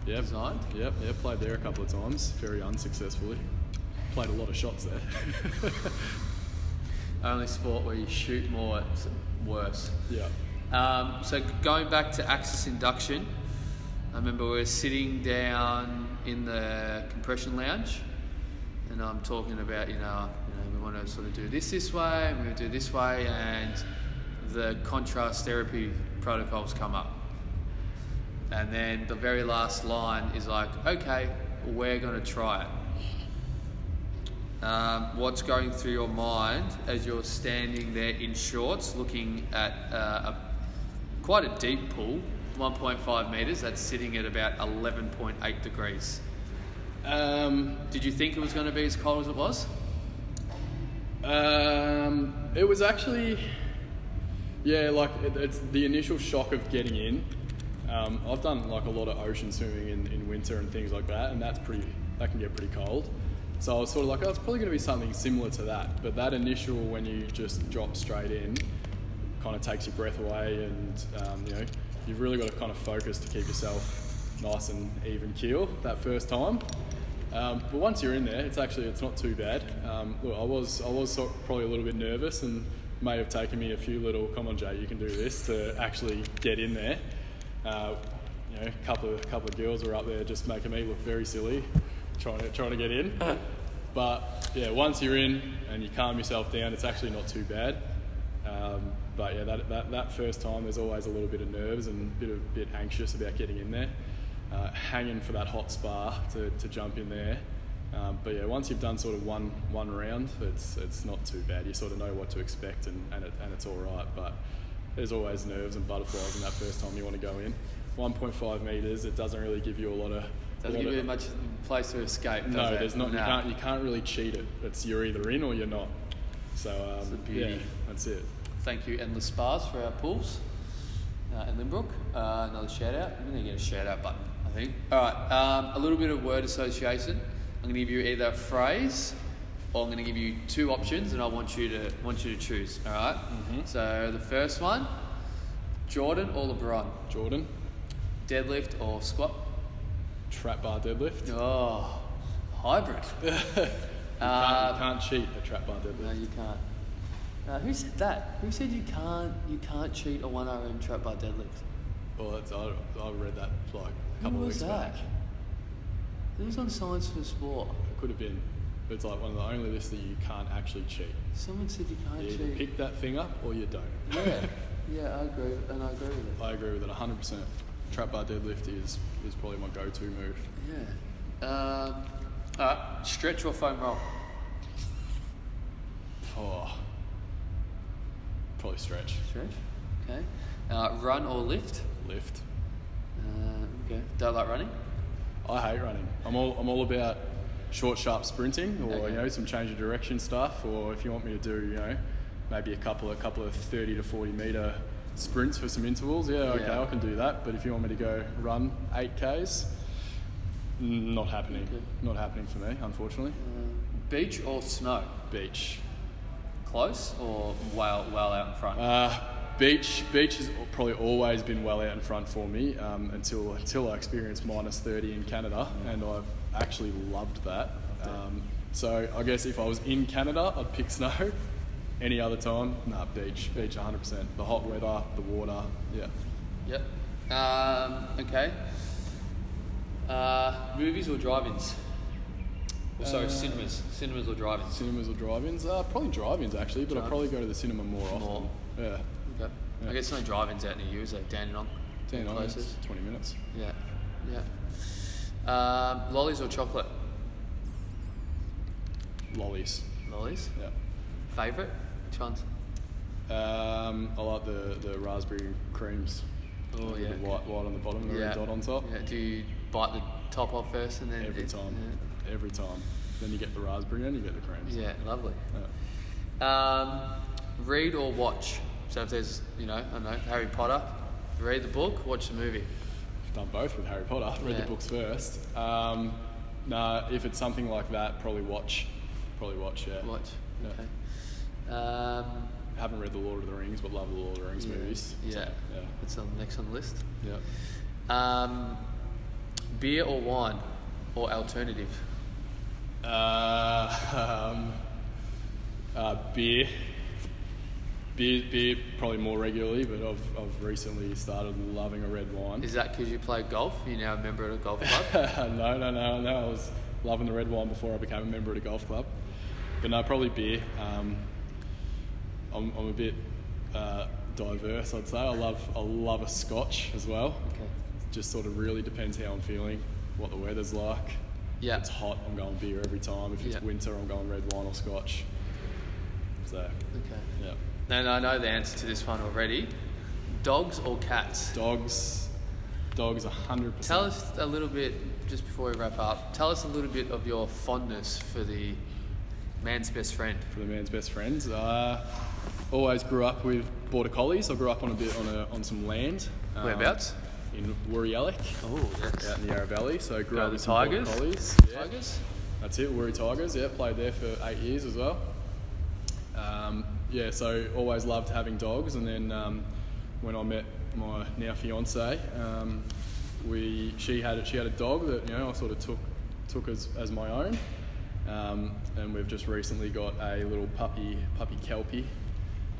Yep. designed. Yep. Yep. Played there a couple of times, very unsuccessfully. Played a lot of shots there. Only sport where you shoot more, it's worse. yeah. Um, so going back to Axis induction, I remember we were sitting down in the compression lounge, and I'm talking about you know, you know we want to sort of do this this way, and we do this way, and the contrast therapy protocols come up, and then the very last line is like, okay, we're going to try it. Um, what's going through your mind as you're standing there in shorts looking at uh, a, quite a deep pool, 1.5 metres, that's sitting at about 11.8 degrees? Um, Did you think it was going to be as cold as it was? Um, it was actually, yeah, like it, it's the initial shock of getting in. Um, I've done like a lot of ocean swimming in, in winter and things like that, and that's pretty. That can get pretty cold. So I was sort of like, oh, it's probably going to be something similar to that. But that initial, when you just drop straight in, kind of takes your breath away, and um, you know, you've really got to kind of focus to keep yourself nice and even keel that first time. Um, but once you're in there, it's actually it's not too bad. Um, look, I was I was sort probably a little bit nervous and may have taken me a few little come on Jay, you can do this to actually get in there. Uh, you know, a couple of a couple of girls were up there just making me look very silly, trying to trying to get in. But yeah, once you're in and you calm yourself down, it's actually not too bad. Um, but yeah, that, that, that first time, there's always a little bit of nerves and a bit of bit anxious about getting in there, uh, hanging for that hot spa to, to jump in there. Um, but yeah, once you've done sort of one one round, it's it's not too bad. You sort of know what to expect and, and, it, and it's all right. But there's always nerves and butterflies in that first time you want to go in. 1.5 meters, it doesn't really give you a lot of. Doesn't give you much place to escape. no, it? there's not. You can't. You can't really cheat it. It's you're either in or you're not. So um, yeah, that's it. Thank you, Endless Spas, for our pools uh, in Lynbrook. Uh, another shout out. I'm going to get a shout out button, think. All right, um, a little bit of word association. I'm going to give you either a phrase or I'm going to give you two options, and I want you to want you to choose. All right? So the first one, Jordan or LeBron, Jordan, deadlift or squat. trap bar deadlift. Oh, hybrid. You can't, Uh, you can't cheat a trap bar deadlift. No, you can't. Uh, who said that? Who said you can't? You can't cheat a one RM trap bar deadlift. Well, that's, I, I read that like a couple of was weeks that? back. It was on Science for Sport. It could have been, but it's like one of the only lists that you can't actually cheat. Someone said you can't cheat. You either cheat. pick that thing up or you don't. Yeah, yeah, I agree, and I agree with it. I agree with it 100%. Trap bar deadlift is, is probably my go-to move. Yeah. Um, all right, stretch or foam roll. Oh, probably stretch. Stretch. Okay. Uh, run or lift. Lift. Uh, okay. Don't like running. I hate running. I'm all, I'm all about short, sharp sprinting, or Okay. you know, some change of direction stuff, or if you want me to do, you know, maybe a couple, a couple of 30 to 40 meter sprints for some intervals. Yeah, okay, Yeah. I can do that. But if you want me to go run 8Ks, not happening. Okay. Not happening for me, unfortunately. Uh, beach or snow. Beach. Close or well, well out in front. Uh, beach, beach has probably always been well out in front for me um, until until I experienced minus 30 in Canada, and I've actually loved that. Um, so I guess if I was in Canada, I'd pick snow. Any other time, nah, beach, beach 100%. The hot weather, the water, yeah. Yep. Um, okay. Uh, movies or drive-ins? Sorry, Uh, cinemas. Cinemas or drive-ins? Cinemas or drive-ins? Uh, probably drive-ins actually, but I probably go to the cinema more often. More. Yeah. Yeah. I guess no drive-ins out near you, is there? Dandenong? On, Closest? 20 minutes. Yeah. Yeah. Um, lollies or chocolate? Lollies. Lollies. Yeah. Favourite? Which ones? Um, I like the, the raspberry creams. Oh, yeah. The white, white on the bottom and the red dot on top. Yeah. Do you bite the top off first and then Every it- time. Every time. Then you get the raspberry and you get the creams. Yeah. yeah, lovely. Yeah. Um, read or watch? So if there's, you know, I don't know, Harry Potter, read the book, watch the movie. I've done both with Harry Potter. Read Yeah. the books first. Um, nah, if it's something like that, probably watch. Probably watch, yeah. Watch. Yeah. Okay. Um, Haven't read The Lord of the Rings, but love the Lord of the Rings yeah, movies. Yeah. So, yeah. It's on next on the list. Yeah. Um, beer or wine or alternative? Uh, um, uh, beer. Beer, beer probably more regularly, but I've, I've recently started loving a red wine. Is that because you play golf? You're now a member at a golf club? no, no, no, no. I was loving the red wine before I became a member at a golf club. But no, probably beer. Um, I'm, I'm a bit uh, diverse, I'd say. I love, I love a scotch as well. okay. Just sort of really depends how I'm feeling, what the weather's like. Yeah. If it's hot, I'm going beer every time. If it's Yeah. winter, I'm going red wine or scotch. So, Okay. yeah. And I know the answer to this one already. Dogs or cats? Dogs, dogs, 100%. Tell us a little bit, just before we wrap up, tell us a little bit of your fondness for the man's best friend. for the man's best friends. Uh, always grew up with border collies. I grew up on a bit on a, on some land. um, Whereabouts? In Woori Yallock, Oh, yes. out in the Yarra Valley. So grew Go up with some border Tigers? collies. Yeah. Tigers? That's it, Woori Tigers. Yeah, played there for eight years as well. Um, yeah, so always loved having dogs. And then um, when I met my now fiance, um, we she had she had a dog that you know I sort of took took as, as my own. Um, and we've just recently got a little puppy puppy kelpie.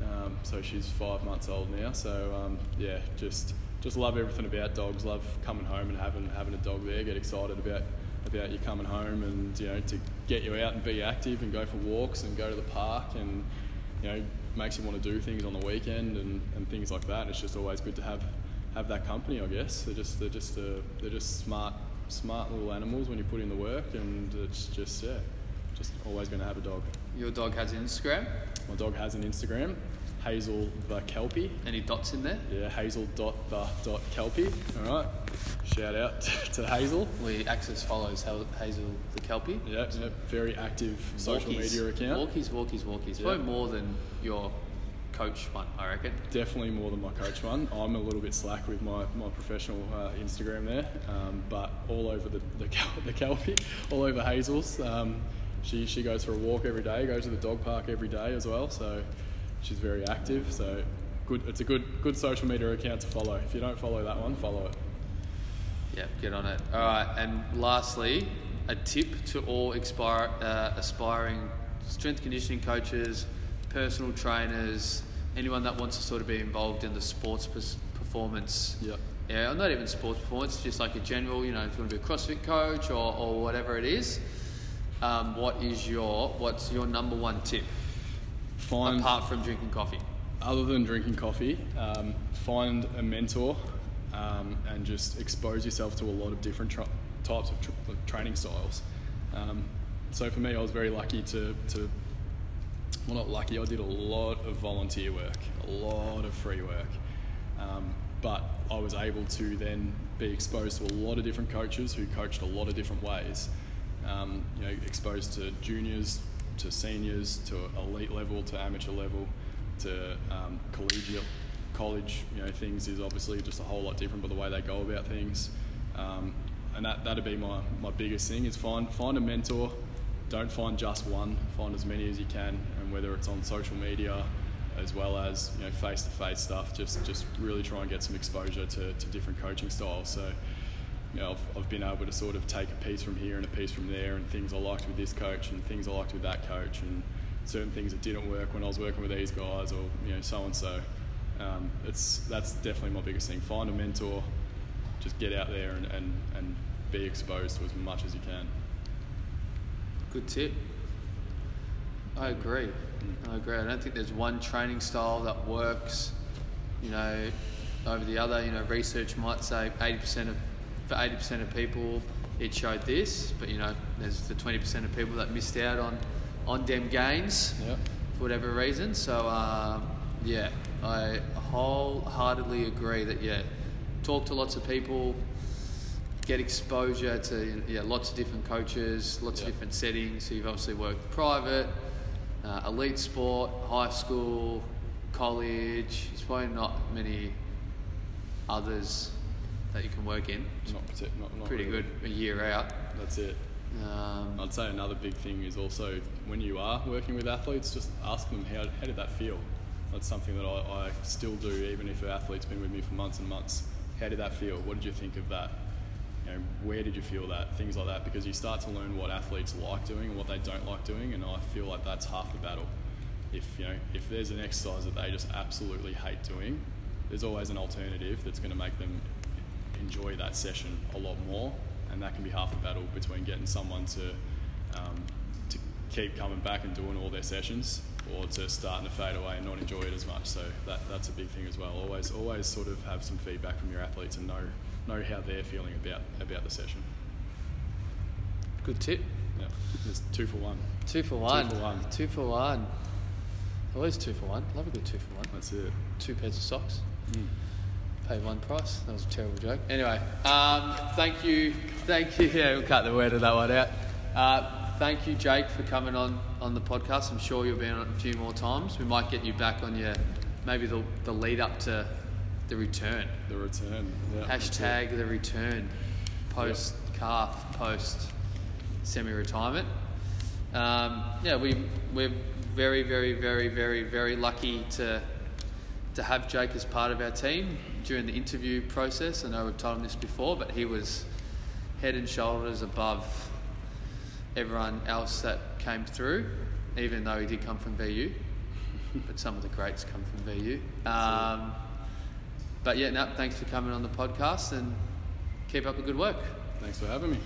Um, so she's five months old now. So um, yeah, just just love everything about dogs. Love coming home and having having a dog there. Get excited about about you coming home and you know to get you out and be active and go for walks and go to the park and you know makes you want to do things on the weekend and, and things like that. It's just always good to have have that company. I guess they're just they're just uh, they're just smart smart little animals when you put in the work and it's just yeah just always going to have a dog. Your dog has Instagram. My dog has an Instagram, Hazel the Kelpie. Any dots in there? Yeah, Hazel dot the dot Kelpie. All right, shout out to Hazel. We Axis follows Hel- Hazel the Kelpie. Yeah, yeah, very active social Walkies. media account. Walkies, walkies, walkies. Yeah. Probably more than your coach one, I reckon. Definitely more than my coach one. I'm a little bit slack with my, my professional uh, Instagram there, um, but all over the the, Kel- the Kelpie, all over Hazel's. Um, she she goes for a walk every day, goes to the dog park every day as well. So she's very active. So good. It's a good good social media account to follow. If you don't follow that one, follow it. Yeah, get on it. All right, and lastly, a tip to all expire, uh, aspiring strength conditioning coaches, personal trainers, anyone that wants to sort of be involved in the sports performance. Yeah. Yeah, not even sports performance, just like a general, you know, if you want to be a CrossFit coach or, or whatever it is. Um, what is your what's your number one tip Find apart from drinking coffee? other than drinking coffee, um, find a mentor um, and just expose yourself to a lot of different types of tra- training styles. Um, so for me, I was very lucky to, to, well, not lucky, I did a lot of volunteer work, a lot of free work. Um, but I was able to then be exposed to a lot of different coaches who coached a lot of different ways. Um, you know, exposed to juniors, to seniors, to elite level, to amateur level, to um, collegiate, college. You know, things is obviously just a whole lot different, but the way they go about things, um, and that that'd be my, my biggest thing is find find a mentor. Don't find just one. Find as many as you can, and whether it's on social media, as well as you know face to face stuff. Just just really try and get some exposure to, to different coaching styles. So you know, I've, I've been able to sort of take a piece from here and a piece from there, and things I liked with this coach, and things I liked with that coach, and certain things that didn't work when I was working with these guys, or you know, so and so. Um, it's that's definitely my biggest thing. Find a mentor, just get out there and, and, and be exposed to as much as you can. Good tip. I agree. I agree. I don't think there's one training style that works, you know, over the other. You know, research might say 80% of for 80% of people it showed this, but you know, there's the 20% of people that missed out on on them gains Yeah. for whatever reason. So um, yeah, I wholeheartedly agree that yeah, talk to lots of people, get exposure to yeah lots of different coaches, lots Yeah. of different settings. So you've obviously worked private, uh, elite sport, high school, college. It's probably not many others that you can work in. Not, not, not Pretty really. good a year out. That's it. Um, I'd say another big thing is also when you are working with athletes, just ask them how, how did that feel. That's something that I, I still do, even if an athlete's been with me for months and months. How did that feel? What did you think of that? You know, where did you feel that? Things like that, because you start to learn what athletes like doing and what they don't like doing, and I feel like that's half the battle. If you know, if there's an exercise that they just absolutely hate doing, there's always an alternative that's going to make them enjoy that session a lot more, and that can be half the battle between getting someone to um, to keep coming back and doing all their sessions, or to starting to fade away and not enjoy it as much. So that that's a big thing as well. Always always sort of have some feedback from your athletes and know know how they're feeling about about the session. good tip. Yeah, there's two for one. Two for one. Two for one. Two for one. Always two for one. Love a good two for one. That's it. Two pairs of socks. Mm. Pay one price. That was a terrible joke. Anyway, um, thank you, thank you. Yeah, we'll cut the word of that one out. Uh, thank you, Jake, for coming on on the podcast. I'm sure you'll be on it a few more times. We might get you back on your maybe the, the lead up to the return. The return. Yeah. Hashtag the return. Post calf, post semi retirement. Um, yeah, we we're very, very, very, very, very lucky to to have Jake as part of our team during the interview process. I know we've told him this before, but he was head and shoulders above everyone else that came through, even though he did come from VU. but some of the greats come from VU. Um, but yeah, no, thanks for coming on the podcast and keep up the good work. Thanks for having me.